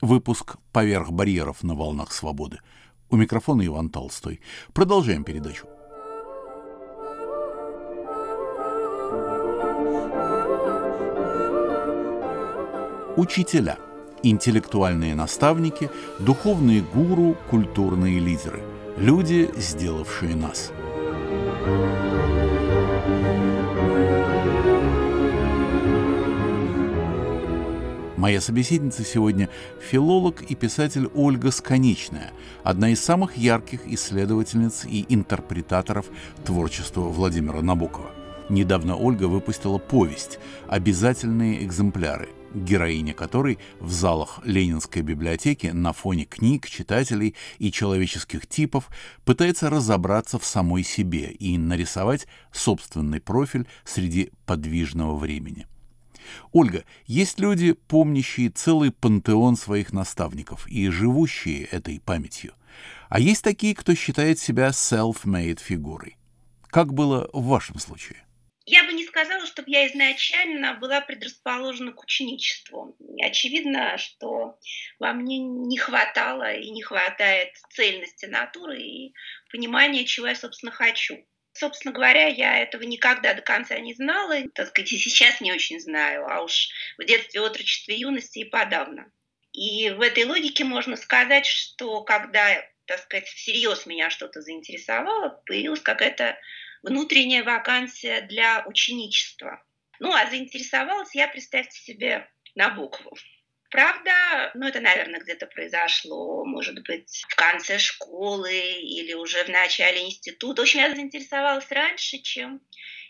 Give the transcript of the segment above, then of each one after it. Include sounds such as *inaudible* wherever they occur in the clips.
Выпуск «Поверх барьеров на волнах свободы». У микрофона Иван Толстой. Продолжаем передачу. Учителя, интеллектуальные наставники, духовные гуру, культурные лидеры. Люди, сделавшие нас. Моя собеседница сегодня – филолог и писатель Ольга Сконечная, одна из самых ярких исследовательниц и интерпретаторов творчества Владимира Набокова. Недавно Ольга выпустила повесть «Обязательные экземпляры», героиня которой в залах Ленинской библиотеки на фоне книг, читателей и человеческих типов пытается разобраться в самой себе и нарисовать собственный профиль среди подвижного времени. Ольга, есть люди, помнящие целый пантеон своих наставников и живущие этой памятью. А есть такие, кто считает себя self-made фигурой. Как было в вашем случае? Я бы не сказала, чтобы я изначально была предрасположена к ученичеству. Очевидно, что во мне не хватало и не хватает цельности натуры и понимания, чего я, собственно, хочу. Собственно говоря, я этого никогда до конца не знала, так сказать, и сейчас не очень знаю, а уж в детстве, отрочестве, юности и подавно. И в этой логике можно сказать, что когда, так сказать, всерьез меня что-то заинтересовало, появилась какая-то внутренняя вакансия для ученичества. Ну, а заинтересовалась я, представьте себе, Набокову. Правда, ну это, наверное, где-то произошло, может быть, в конце школы или уже в начале института. Общем, я заинтересовалась раньше, чем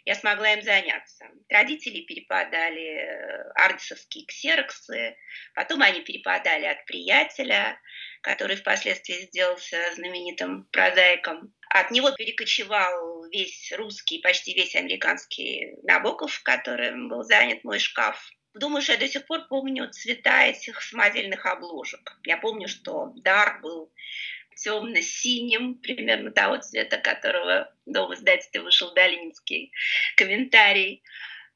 я смогла им заняться. Родители перепадали э, ардисовские ксероксы, потом они перепадали от приятеля, который впоследствии сделался знаменитым прозаиком. От него перекочевал весь русский, почти весь американский Набоков, которым был занят мой шкаф. Думаю, что я до сих пор помню цвета этих самодельных обложек. Я помню, что дар был темно-синим, примерно того цвета, которого в новом издательстве вышел Долинский комментарий,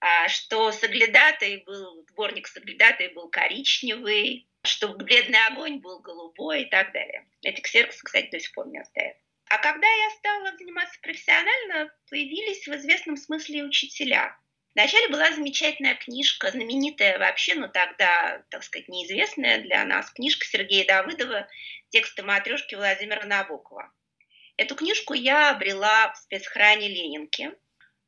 а что соглядатой был, сборник соглядатой был коричневый, что бледный огонь был голубой и так далее. Эти ксероксы, кстати, до сих пор не оставят. А когда я стала заниматься профессионально, появились в известном смысле учителя – Вначале была замечательная книжка, знаменитая вообще, но тогда, так сказать, неизвестная для нас, книжка Сергея Давыдова «Тексты матрешки Владимира Набокова». Эту книжку я обрела в спецхране Ленинки.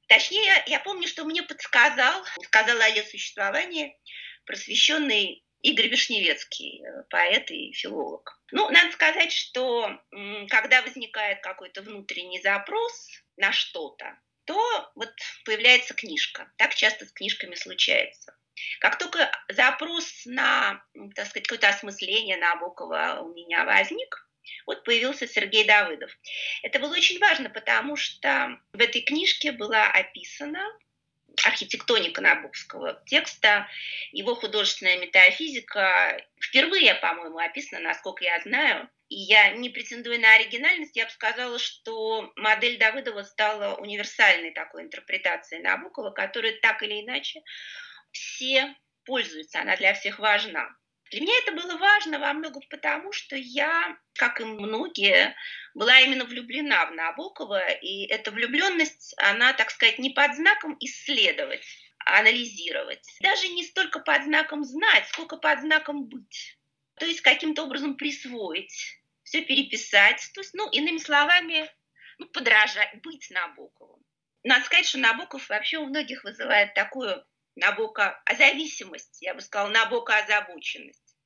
Точнее, я помню, что мне подсказал, сказал о ее существовании просвещенный Игорь Вишневецкий, э, поэт и филолог. Ну, надо сказать, что когда возникает какой-то внутренний запрос на что-то, то вот появляется книжка. Так часто с книжками случается. Как только запрос на, так сказать, какое-то осмысление Набокова у меня возник, вот появился Сергей Давыдов. Это было очень важно, потому что в этой книжке была описана архитектоника Набоковского текста, его художественная метафизика. Впервые, по-моему, описана, насколько я знаю, и я не претендую на оригинальность, я бы сказала, что модель Давыдова стала универсальной такой интерпретацией Набокова, которая так или иначе все пользуются, она для всех важна. Для меня это было важно во многом потому, что я, как и многие, была именно влюблена в Набокова, и эта влюбленность, она, так сказать, не под знаком исследовать, а анализировать. Даже не столько под знаком знать, сколько под знаком быть. То есть каким-то образом присвоить, все переписать. То есть, ну, иными словами, ну, подражать, быть Набоковым. Надо сказать, что Набоков вообще у многих вызывает такую Набока зависимость, я бы сказала, Набока озабоченность.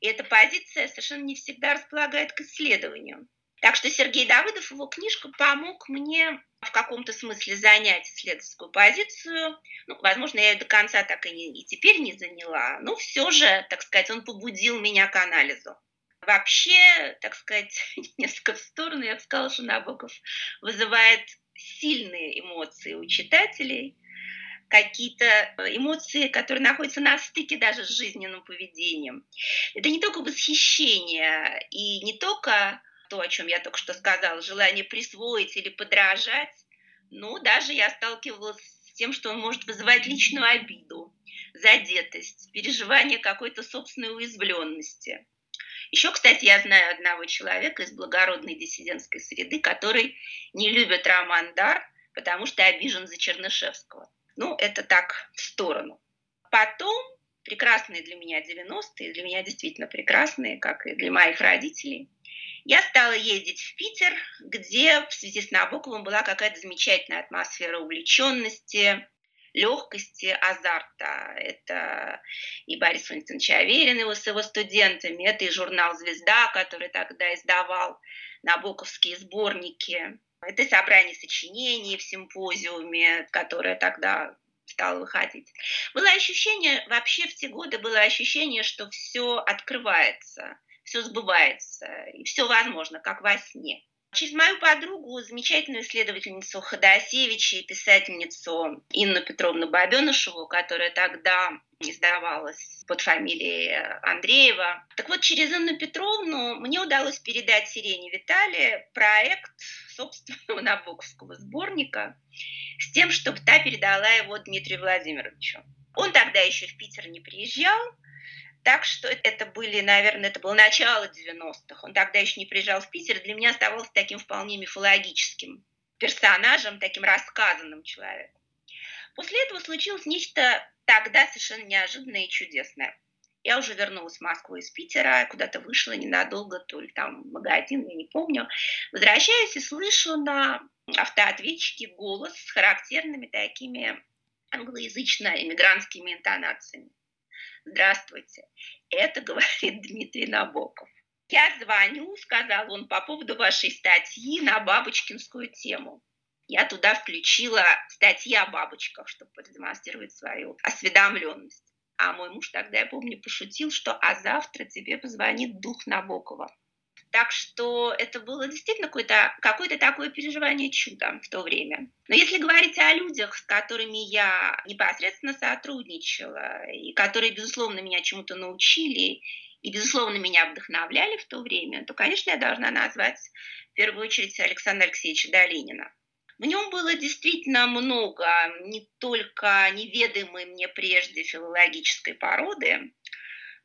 И эта позиция совершенно не всегда располагает к исследованию. Так что Сергей Давыдов, его книжка помог мне в каком-то смысле занять исследовательскую позицию. Ну, возможно, я ее до конца так и, не, и теперь не заняла, но все же, так сказать, он побудил меня к анализу. Вообще, так сказать, *laughs* несколько в сторону, я бы сказала, что Набоков вызывает сильные эмоции у читателей, какие-то эмоции, которые находятся на стыке даже с жизненным поведением. Это не только восхищение и не только то, о чем я только что сказала, желание присвоить или подражать, ну, даже я сталкивалась с тем, что он может вызывать личную обиду, задетость, переживание какой-то собственной уязвленности. Еще, кстати, я знаю одного человека из благородной диссидентской среды, который не любит роман «Дар», потому что обижен за Чернышевского. Ну, это так, в сторону. Потом прекрасные для меня 90-е, для меня действительно прекрасные, как и для моих родителей. Я стала ездить в Питер, где в связи с Набоковым была какая-то замечательная атмосфера увлеченности, легкости, азарта. Это и Борис Валентинович Аверин его с его студентами, это и журнал «Звезда», который тогда издавал набоковские сборники. Это собрание сочинений в симпозиуме, которое тогда стало выходить. Было ощущение, вообще в те годы было ощущение, что все открывается, все сбывается, и все возможно, как во сне. Через мою подругу, замечательную исследовательницу Ходосевича и писательницу Инну Петровну Бабенышеву, которая тогда издавалась под фамилией Андреева. Так вот, через Инну Петровну мне удалось передать Сирене Виталия проект собственного *laughs* набоковского сборника с тем, чтобы та передала его Дмитрию Владимировичу. Он тогда еще в Питер не приезжал, так что это были, наверное, это было начало 90-х. Он тогда еще не приезжал в Питер. Для меня оставался таким вполне мифологическим персонажем, таким рассказанным человеком. После этого случилось нечто тогда совершенно неожиданное и чудесное. Я уже вернулась в Москву из Питера, куда-то вышла ненадолго, то ли там в магазин, я не помню. Возвращаюсь и слышу на автоответчике голос с характерными такими англоязычно-иммигрантскими интонациями. Здравствуйте, это говорит Дмитрий Набоков. Я звоню, сказал он, по поводу вашей статьи на бабочкинскую тему. Я туда включила статьи о бабочках, чтобы продемонстрировать свою осведомленность. А мой муж тогда, я помню, пошутил, что «а завтра тебе позвонит дух Набокова». Так что это было действительно какое-то какое такое переживание чуда в то время. Но если говорить о людях, с которыми я непосредственно сотрудничала, и которые, безусловно, меня чему-то научили, и, безусловно, меня вдохновляли в то время, то, конечно, я должна назвать в первую очередь Александра Алексеевича Долинина. В нем было действительно много не только неведомой мне прежде филологической породы,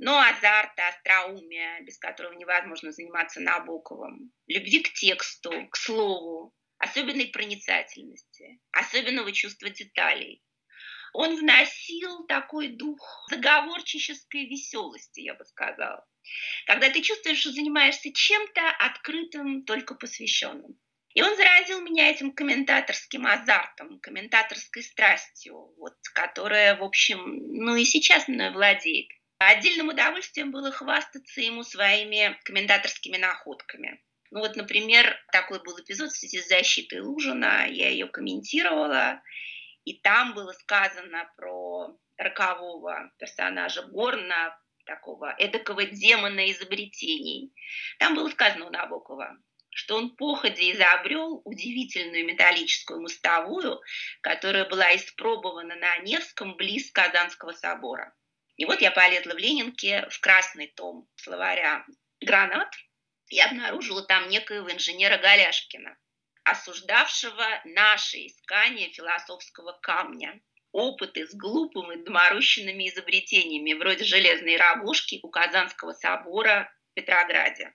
но азарта, остроумия, без которого невозможно заниматься Набоковым, любви к тексту, к слову, особенной проницательности, особенного чувства деталей. Он вносил такой дух заговорчической веселости, я бы сказала. Когда ты чувствуешь, что занимаешься чем-то открытым, только посвященным. И он заразил меня этим комментаторским азартом, комментаторской страстью, вот, которая, в общем, ну и сейчас мной владеет. Отдельным удовольствием было хвастаться ему своими комментаторскими находками. Ну вот, например, такой был эпизод в связи с защитой Лужина, я ее комментировала, и там было сказано про рокового персонажа Горна, такого эдакого демона изобретений. Там было сказано у Набокова, что он походе изобрел удивительную металлическую мостовую, которая была испробована на Невском близ Казанского собора. И вот я полезла в Ленинке в красный том словаря «Гранат» и обнаружила там некоего инженера Голяшкина, осуждавшего наши искания философского камня, опыты с глупыми доморощенными изобретениями, вроде железной рогожки у Казанского собора в Петрограде.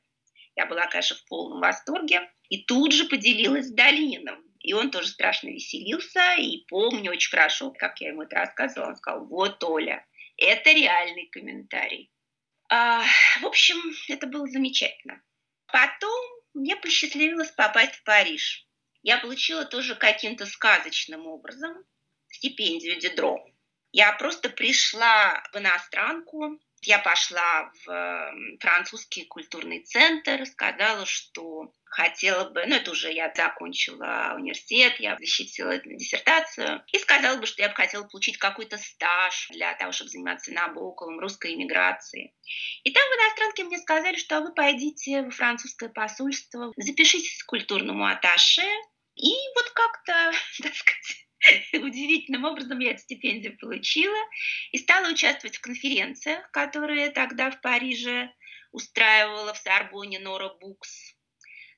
Я была, конечно, в полном восторге и тут же поделилась с Долининым. И он тоже страшно веселился, и помню очень хорошо, как я ему это рассказывала. Он сказал, вот, Оля, это реальный комментарий. А, в общем, это было замечательно. Потом мне посчастливилось попасть в Париж. Я получила тоже каким-то сказочным образом стипендию Дидро. Я просто пришла в иностранку, я пошла в французский культурный центр, сказала, что хотела бы, ну это уже я закончила университет, я защитила диссертацию, и сказала бы, что я бы хотела получить какой-то стаж для того, чтобы заниматься Набоковым, русской иммиграцией. И там в иностранке мне сказали, что вы пойдите в французское посольство, запишитесь к культурному атташе, и вот как-то, *laughs* так сказать, *laughs* удивительным образом я эту стипендию получила и стала участвовать в конференциях, которые тогда в Париже устраивала в Сорбоне Нора Букс.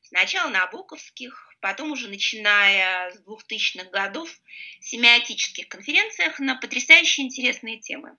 Сначала на Буковских, потом уже начиная с 2000-х годов, семиотических конференциях на потрясающе интересные темы.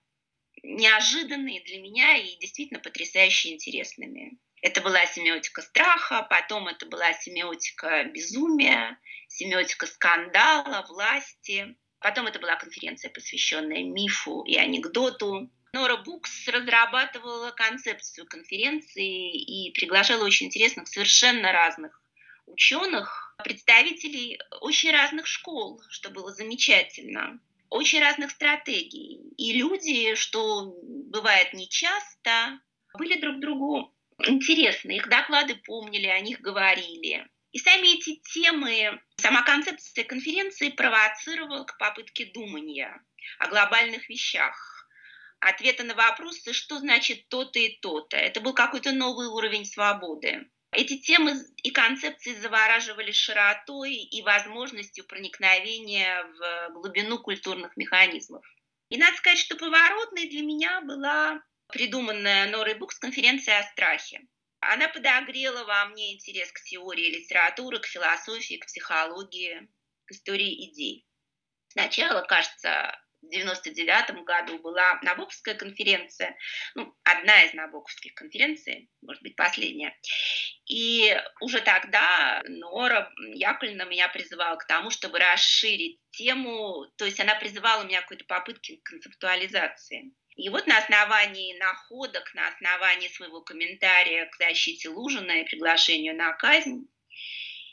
неожиданные для меня и действительно потрясающе интересными. Это была семиотика страха, потом это была семиотика безумия, семиотика скандала, власти. Потом это была конференция, посвященная мифу и анекдоту. Нора Букс разрабатывала концепцию конференции и приглашала очень интересных, совершенно разных ученых, представителей очень разных школ, что было замечательно, очень разных стратегий. И люди, что бывает нечасто, были друг другу интересны. Их доклады помнили, о них говорили. И сами эти темы, сама концепция конференции провоцировала к попытке думания о глобальных вещах, ответа на вопросы, что значит то-то и то-то. Это был какой-то новый уровень свободы. Эти темы и концепции завораживали широтой и возможностью проникновения в глубину культурных механизмов. И надо сказать, что поворотной для меня была придуманная Норой Букс конференция о страхе. Она подогрела во мне интерес к теории литературы, к философии, к психологии, к истории идей. Сначала, кажется, в 99 году была Набоковская конференция, ну, одна из Набоковских конференций, может быть, последняя. И уже тогда Нора Яковлевна меня призывала к тому, чтобы расширить тему, то есть она призывала меня к какой-то попытке концептуализации. И вот на основании находок, на основании своего комментария к защите Лужина и приглашению на казнь,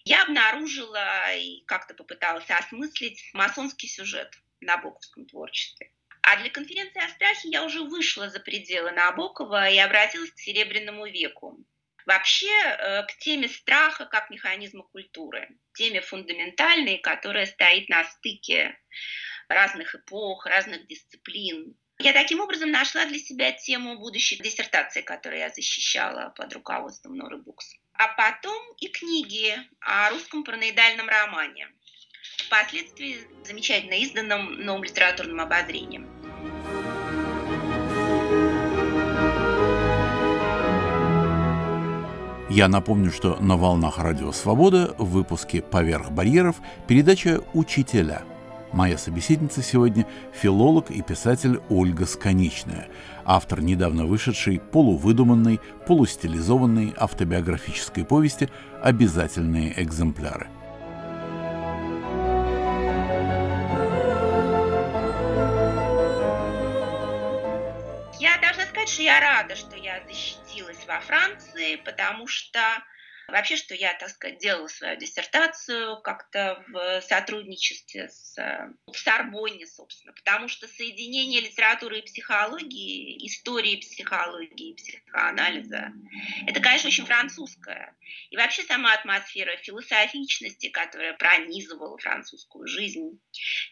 я обнаружила и как-то попыталась осмыслить масонский сюжет – набоковском творчестве. А для конференции о страхе я уже вышла за пределы Набокова и обратилась к Серебряному веку. Вообще э, к теме страха как механизма культуры, теме фундаментальной, которая стоит на стыке разных эпох, разных дисциплин. Я таким образом нашла для себя тему будущей диссертации, которую я защищала под руководством Норы Букс. А потом и книги о русском параноидальном романе впоследствии замечательно изданном новым литературным обозрением. Я напомню, что на волнах Радио Свобода в выпуске «Поверх барьеров» передача «Учителя». Моя собеседница сегодня – филолог и писатель Ольга Сконечная, автор недавно вышедшей полувыдуманной, полустилизованной автобиографической повести «Обязательные экземпляры». Дальше я рада, что я защитилась во Франции, потому что Вообще, что я, так сказать, делала свою диссертацию как-то в сотрудничестве с, в Сорбонне, собственно, потому что соединение литературы и психологии, истории психологии психоанализа, это, конечно, очень французское. И вообще сама атмосфера философичности, которая пронизывала французскую жизнь,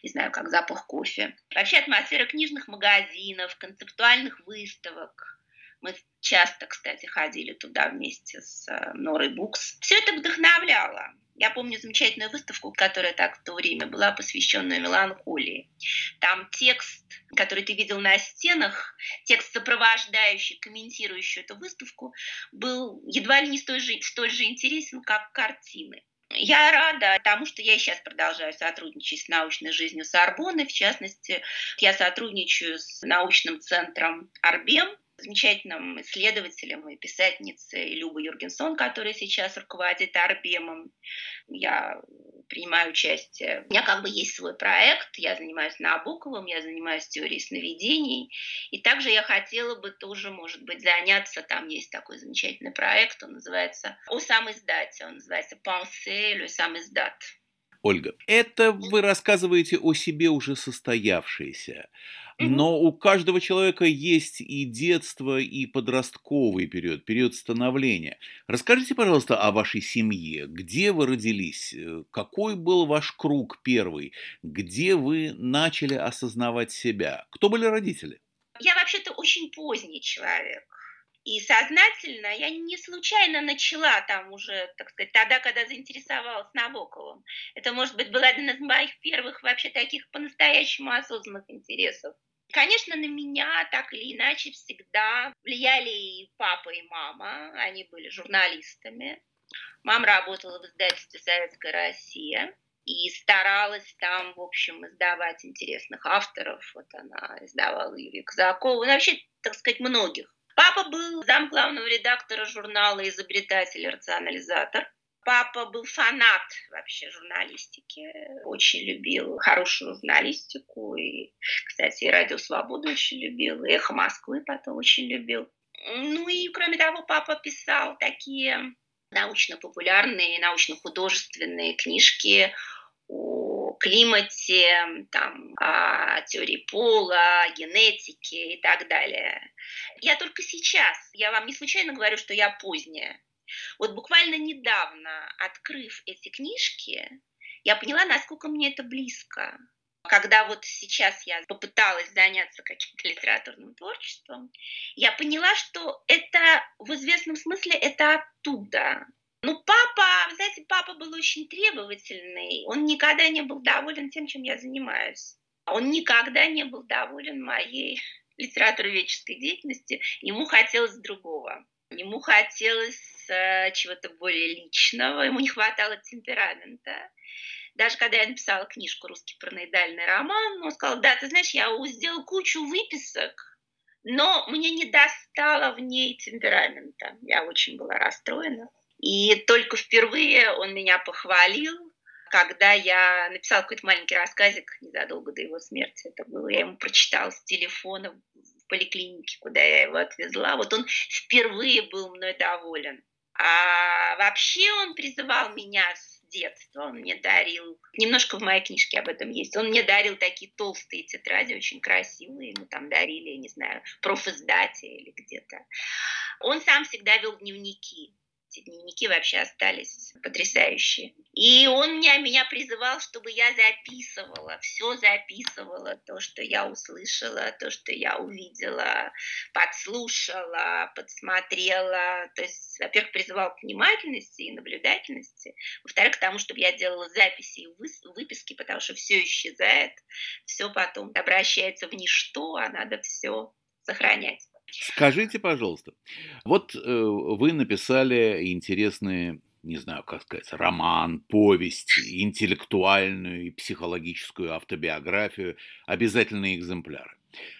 не знаю, как запах кофе. Вообще атмосфера книжных магазинов, концептуальных выставок – мы часто, кстати, ходили туда вместе с э, Норой Букс. Все это вдохновляло. Я помню замечательную выставку, которая так в то время была посвященная меланхолии. Там текст, который ты видел на стенах, текст, сопровождающий, комментирующий эту выставку, был едва ли не столь же, столь же интересен, как картины. Я рада тому, что я и сейчас продолжаю сотрудничать с научной жизнью Сорбонны. В частности, я сотрудничаю с научным центром Арбем, замечательным исследователем и писательницей Любой Юргенсон, которая сейчас руководит Арбемом. Я принимаю участие. У меня как бы есть свой проект, я занимаюсь Набоковым, я занимаюсь теорией сновидений. И также я хотела бы тоже, может быть, заняться, там есть такой замечательный проект, он называется «О сам издате», он называется «Pensée le сам издат». Ольга, это вы рассказываете о себе уже состоявшееся. Но у каждого человека есть и детство, и подростковый период, период становления. Расскажите, пожалуйста, о вашей семье. Где вы родились? Э, какой был ваш круг первый? Где вы начали осознавать себя? Кто были родители? Я вообще-то очень поздний человек. И сознательно я не случайно начала там уже, так сказать, тогда, когда заинтересовалась Набоковым. Это, может быть, был один из моих первых вообще таких по-настоящему осознанных интересов. Конечно, на меня так или иначе всегда влияли и папа, и мама. Они были журналистами. Мама работала в издательстве «Советская Россия». и старалась там, в общем, издавать интересных авторов. Вот она издавала Юрия Казакова, ну, вообще, так сказать, многих. Папа был зам главного редактора журнала «Изобретатель и рационализатор». Папа был фанат вообще журналистики, очень любил хорошую журналистику. И, кстати, и «Радио Свобода» очень любил, и «Эхо Москвы» потом очень любил. Ну и, кроме того, папа писал такие научно-популярные, научно-художественные книжки о климате, там, о теории пола, о генетике и так далее. Я только сейчас, я вам не случайно говорю, что я поздняя. Вот буквально недавно, открыв эти книжки, я поняла, насколько мне это близко. Когда вот сейчас я попыталась заняться каким-то литературным творчеством, я поняла, что это в известном смысле это оттуда. Ну, папа, знаете, папа был очень требовательный. Он никогда не был доволен тем, чем я занимаюсь. Он никогда не был доволен моей *laughs* литературоведческой деятельности. Ему хотелось другого. Ему хотелось э, чего-то более личного, ему не хватало темперамента. Даже когда я написала книжку «Русский параноидальный роман», он сказал, да, ты знаешь, я сделал кучу выписок, но мне не достало в ней темперамента. Я очень была расстроена. И только впервые он меня похвалил, когда я написала какой-то маленький рассказик незадолго до его смерти. Это было, я ему прочитала с телефона в поликлинике, куда я его отвезла. Вот он впервые был мной доволен. А вообще он призывал меня с детства, он мне дарил, немножко в моей книжке об этом есть, он мне дарил такие толстые тетради, очень красивые, ему там дарили, я не знаю, профиздате или где-то. Он сам всегда вел дневники, эти дневники вообще остались потрясающие. И он меня, меня призывал, чтобы я записывала, все записывала, то, что я услышала, то, что я увидела, подслушала, подсмотрела. То есть, во-первых, призывал к внимательности и наблюдательности. Во-вторых, к тому, чтобы я делала записи и выписки, потому что все исчезает, все потом обращается в ничто, а надо все сохранять. Скажите, пожалуйста, вот э, вы написали интересные, не знаю, как сказать, роман, повесть, интеллектуальную и психологическую автобиографию, обязательные экземпляры.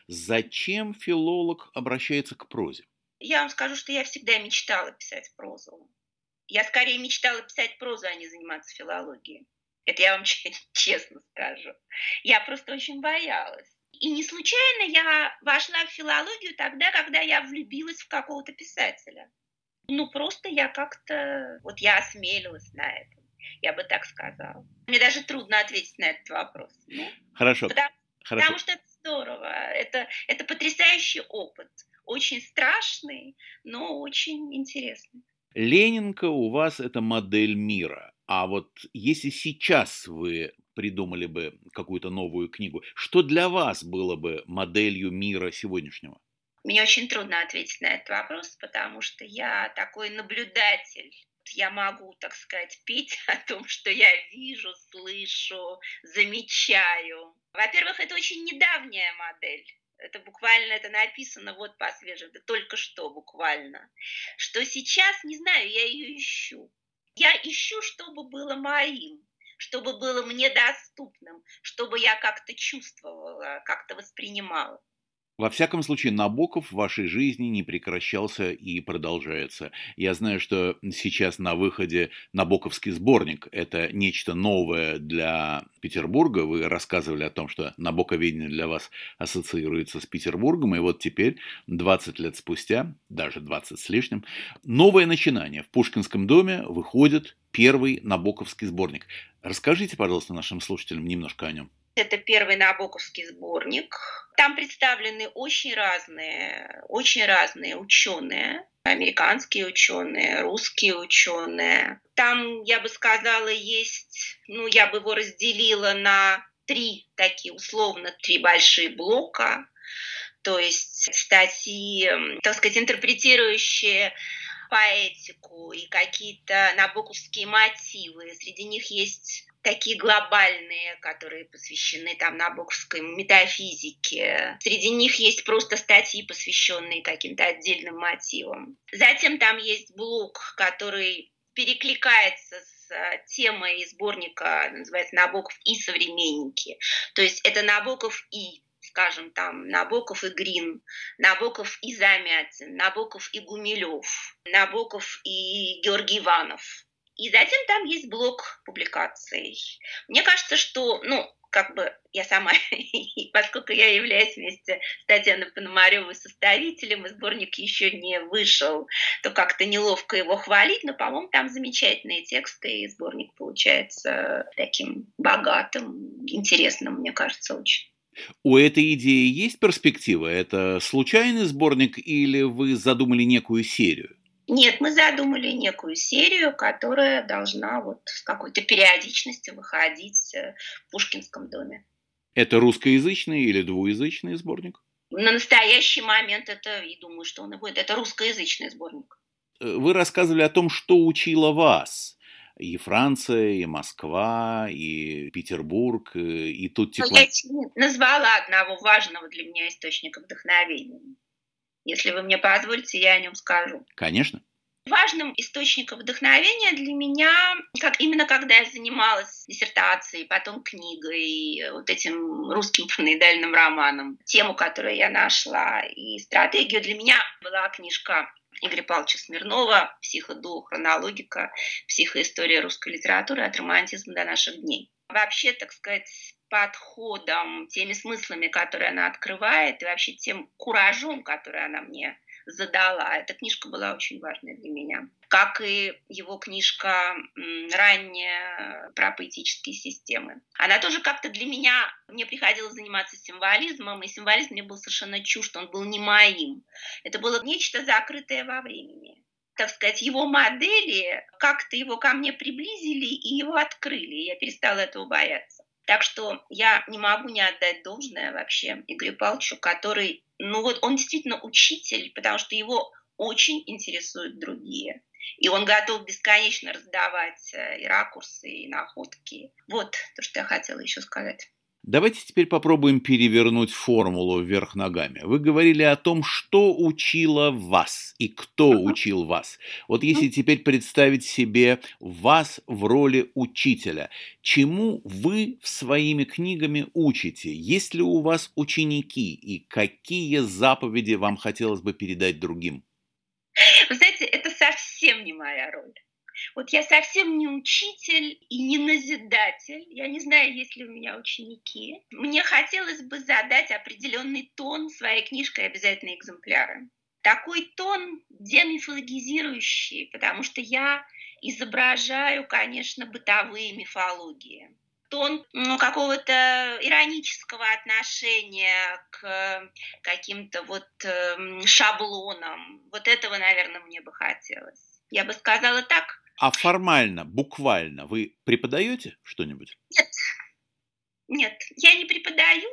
Зачем филолог обращается к прозе? Я вам скажу, что я всегда мечтала писать прозу. Я скорее мечтала писать прозу, а не заниматься филологией. Это я вам *laughs* честно скажу. Я просто очень боялась. И не случайно я вошла в филологию тогда, когда я влюбилась в какого-то писателя. Ну, просто я как-то, вот я осмелилась на это, я бы так сказала. Мне даже трудно ответить на этот вопрос. Ну, Хорошо. Потому, Хорошо. потому что это здорово, это, это потрясающий опыт, очень страшный, но очень интересный. Ленинка у вас это модель мира. А вот если сейчас вы придумали бы какую-то новую книгу, что для вас было бы моделью мира сегодняшнего? Мне очень трудно ответить на этот вопрос, потому что я такой наблюдатель. Я могу, так сказать, петь *laughs* о том, что я вижу, слышу, замечаю. Во-первых, это очень недавняя модель. Это буквально это написано вот по свежему, это только что буквально. Что сейчас, не знаю, я ее ищу. Я ищу, чтобы было моим чтобы было мне доступным, чтобы я как-то чувствовала, как-то воспринимала. Во всяком случае, Набоков в вашей жизни не прекращался и продолжается. Я знаю, что сейчас на выходе Набоковский сборник. Это нечто новое для Петербурга. Вы рассказывали о том, что Набоковедение для вас ассоциируется с Петербургом. И вот теперь, 20 лет спустя, даже 20 с лишним, новое начинание. В Пушкинском доме выходит первый Набоковский сборник. Расскажите, пожалуйста, нашим слушателям немножко о нем. Это первый Набоковский сборник. Там представлены очень разные, очень разные ученые, американские ученые, русские ученые. Там, я бы сказала, есть, ну, я бы его разделила на три такие, условно, три большие блока. То есть статьи, так сказать, интерпретирующие поэтику и какие-то набоковские мотивы. Среди них есть такие глобальные, которые посвящены там набоковской метафизике. Среди них есть просто статьи, посвященные каким-то отдельным мотивам. Затем там есть блок, который перекликается с темой сборника, называется «Набоков и современники». То есть это Набоков и скажем, там Набоков и Грин, Набоков и Замятин, Набоков и Гумилев, Набоков и Георгий Иванов. И затем там есть блок публикаций. Мне кажется, что, ну, как бы я сама, *laughs* поскольку я являюсь вместе с Татьяной Пономаревой составителем, и сборник еще не вышел, то как-то неловко его хвалить, но, по-моему, там замечательные тексты, и сборник получается таким богатым, интересным, мне кажется, очень. У этой идеи есть перспектива? Это случайный сборник или вы задумали некую серию? Нет, мы задумали некую серию, которая должна вот с какой-то периодичностью выходить э, в Пушкинском доме. Это русскоязычный или двуязычный сборник? На настоящий момент это, и думаю, что он и будет, это русскоязычный сборник. Э, вы рассказывали о том, что учила вас и Франция, и Москва, и Петербург, э, и тут тепло... Я назвала одного важного для меня источника вдохновения. Если вы мне позволите, я о нем скажу. Конечно. Важным источником вдохновения для меня, как именно когда я занималась диссертацией, потом книгой, вот этим русским параноидальным романом, тему, которую я нашла, и стратегию для меня была книжка Игоря Павловича Смирнова «Психодух. Хронологика. Психоистория русской литературы от романтизма до наших дней». Вообще, так сказать, подходом, теми смыслами, которые она открывает, и вообще тем куражом, который она мне задала. Эта книжка была очень важной для меня. Как и его книжка ранняя про поэтические системы. Она тоже как-то для меня, мне приходилось заниматься символизмом, и символизм мне был совершенно чужд, он был не моим. Это было нечто закрытое во времени так сказать, его модели как-то его ко мне приблизили и его открыли. Я перестала этого бояться. Так что я не могу не отдать должное вообще Игорю Павловичу, который, ну вот он действительно учитель, потому что его очень интересуют другие. И он готов бесконечно раздавать э, и ракурсы, и находки. Вот то, что я хотела еще сказать. Давайте теперь попробуем перевернуть формулу вверх ногами. Вы говорили о том, что учила вас и кто учил вас. Вот если uh-huh. теперь представить себе вас в роли учителя, чему вы своими книгами учите? Есть ли у вас ученики и какие заповеди вам хотелось бы передать другим? Вы знаете, это совсем не моя роль. Вот я совсем не учитель и не назидатель. Я не знаю, есть ли у меня ученики. Мне хотелось бы задать определенный тон своей книжкой «Обязательные экземпляры». Такой тон демифологизирующий, потому что я изображаю, конечно, бытовые мифологии тон ну, какого-то иронического отношения к каким-то вот э, шаблонам. Вот этого, наверное, мне бы хотелось. Я бы сказала так, а формально, буквально вы преподаете что-нибудь? Нет. Нет, я не преподаю,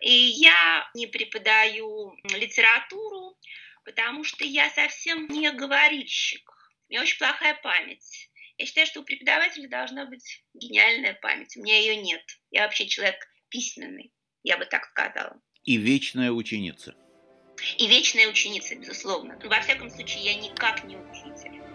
и я не преподаю литературу, потому что я совсем не говорильщик. У меня очень плохая память. Я считаю, что у преподавателя должна быть гениальная память. У меня ее нет. Я вообще человек письменный, я бы так сказала. И вечная ученица. И вечная ученица, безусловно. Но, во всяком случае, я никак не учитель.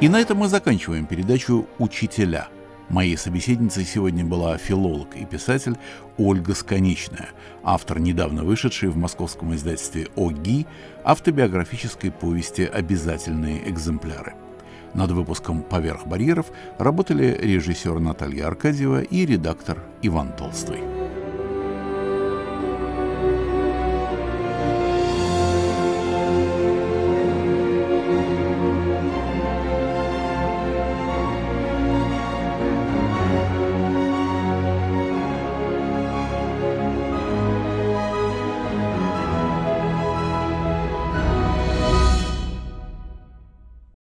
И на этом мы заканчиваем передачу «Учителя». Моей собеседницей сегодня была филолог и писатель Ольга Сконечная, автор недавно вышедшей в московском издательстве ОГИ автобиографической повести «Обязательные экземпляры». Над выпуском «Поверх барьеров» работали режиссер Наталья Аркадьева и редактор Иван Толстой.